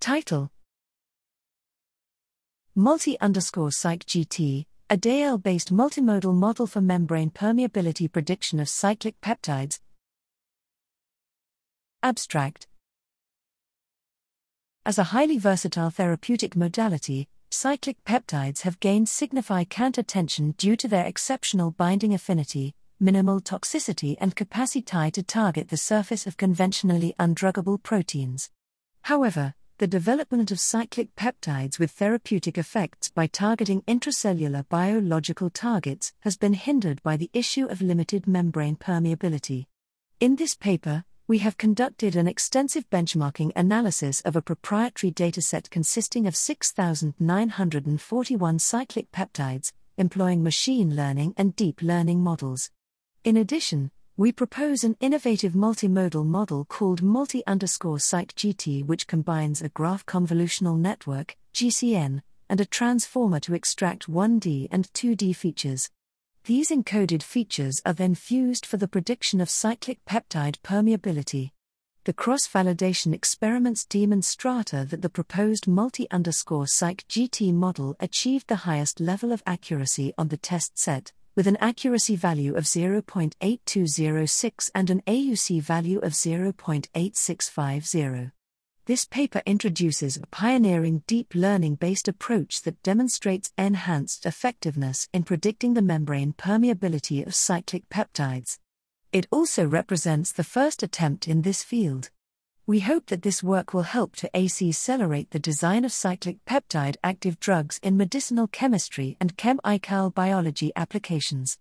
Title Multi underscore CycGT, a DL based multimodal model for membrane permeability prediction of cyclic peptides. Abstract As a highly versatile therapeutic modality, cyclic peptides have gained significant counter-tension due to their exceptional binding affinity, minimal toxicity, and capacity to target the surface of conventionally undruggable proteins. However, the development of cyclic peptides with therapeutic effects by targeting intracellular biological targets has been hindered by the issue of limited membrane permeability. In this paper, we have conducted an extensive benchmarking analysis of a proprietary dataset consisting of 6,941 cyclic peptides, employing machine learning and deep learning models. In addition, we propose an innovative multimodal model called multi underscore GT, which combines a graph convolutional network, GCN, and a transformer to extract 1D and 2D features. These encoded features are then fused for the prediction of cyclic peptide permeability. The cross validation experiments demonstrate that the proposed multi underscore CycGT model achieved the highest level of accuracy on the test set, with an accuracy value of 0.8206 and an AUC value of 0.8650. This paper introduces a pioneering deep learning based approach that demonstrates enhanced effectiveness in predicting the membrane permeability of cyclic peptides. It also represents the first attempt in this field. We hope that this work will help to accelerate the design of cyclic peptide active drugs in medicinal chemistry and chem biology applications.